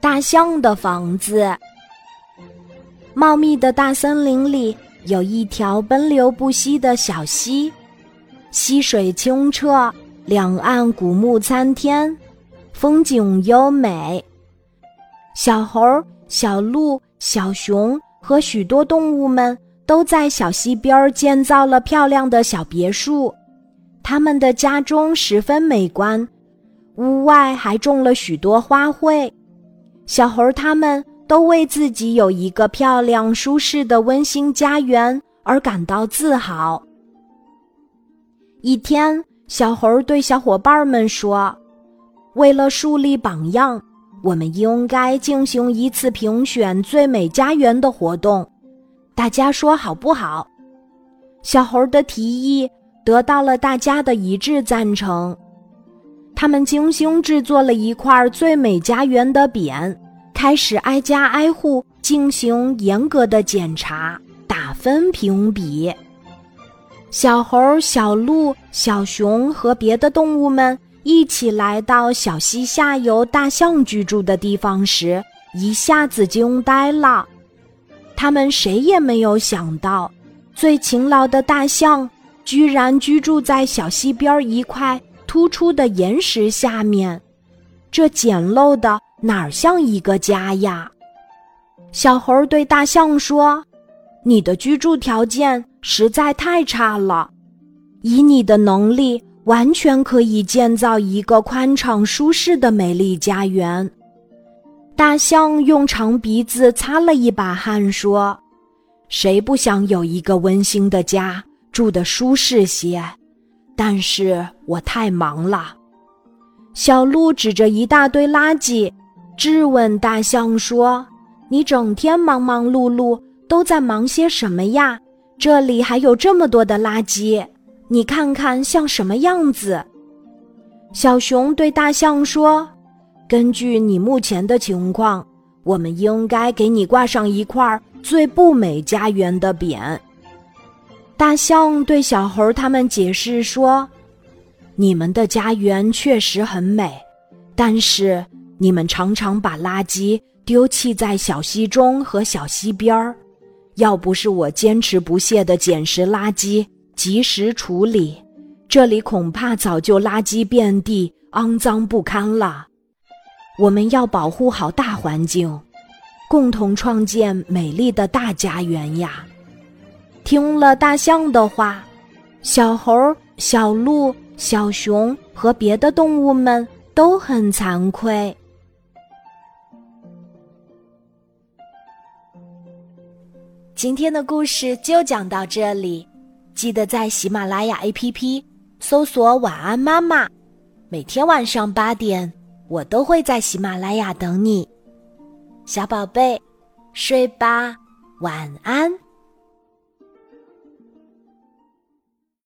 大象的房子。茂密的大森林里有一条奔流不息的小溪，溪水清澈，两岸古木参天，风景优美。小猴、小鹿、小熊和许多动物们都在小溪边建造了漂亮的小别墅，他们的家中十分美观。屋外还种了许多花卉，小猴他们都为自己有一个漂亮、舒适的温馨家园而感到自豪。一天，小猴对小伙伴们说：“为了树立榜样，我们应该进行一次评选最美家园的活动，大家说好不好？”小猴的提议得到了大家的一致赞成。他们精心制作了一块最美家园的匾，开始挨家挨户进行严格的检查、打分评比。小猴、小鹿、小熊和别的动物们一起来到小溪下游大象居住的地方时，一下子惊呆了。他们谁也没有想到，最勤劳的大象居然居住在小溪边一块。突出的岩石下面，这简陋的哪儿像一个家呀？小猴对大象说：“你的居住条件实在太差了，以你的能力，完全可以建造一个宽敞舒适的美丽家园。”大象用长鼻子擦了一把汗说：“谁不想有一个温馨的家，住得舒适些？”但是我太忙了，小鹿指着一大堆垃圾，质问大象说：“你整天忙忙碌碌，都在忙些什么呀？这里还有这么多的垃圾，你看看像什么样子？”小熊对大象说：“根据你目前的情况，我们应该给你挂上一块最不美家园的匾。”大象对小猴他们解释说：“你们的家园确实很美，但是你们常常把垃圾丢弃在小溪中和小溪边儿。要不是我坚持不懈地捡拾垃圾、及时处理，这里恐怕早就垃圾遍地、肮脏不堪了。我们要保护好大环境，共同创建美丽的大家园呀！”听了大象的话，小猴、小鹿、小熊和别的动物们都很惭愧。今天的故事就讲到这里，记得在喜马拉雅 APP 搜索“晚安妈妈”，每天晚上八点，我都会在喜马拉雅等你，小宝贝，睡吧，晚安。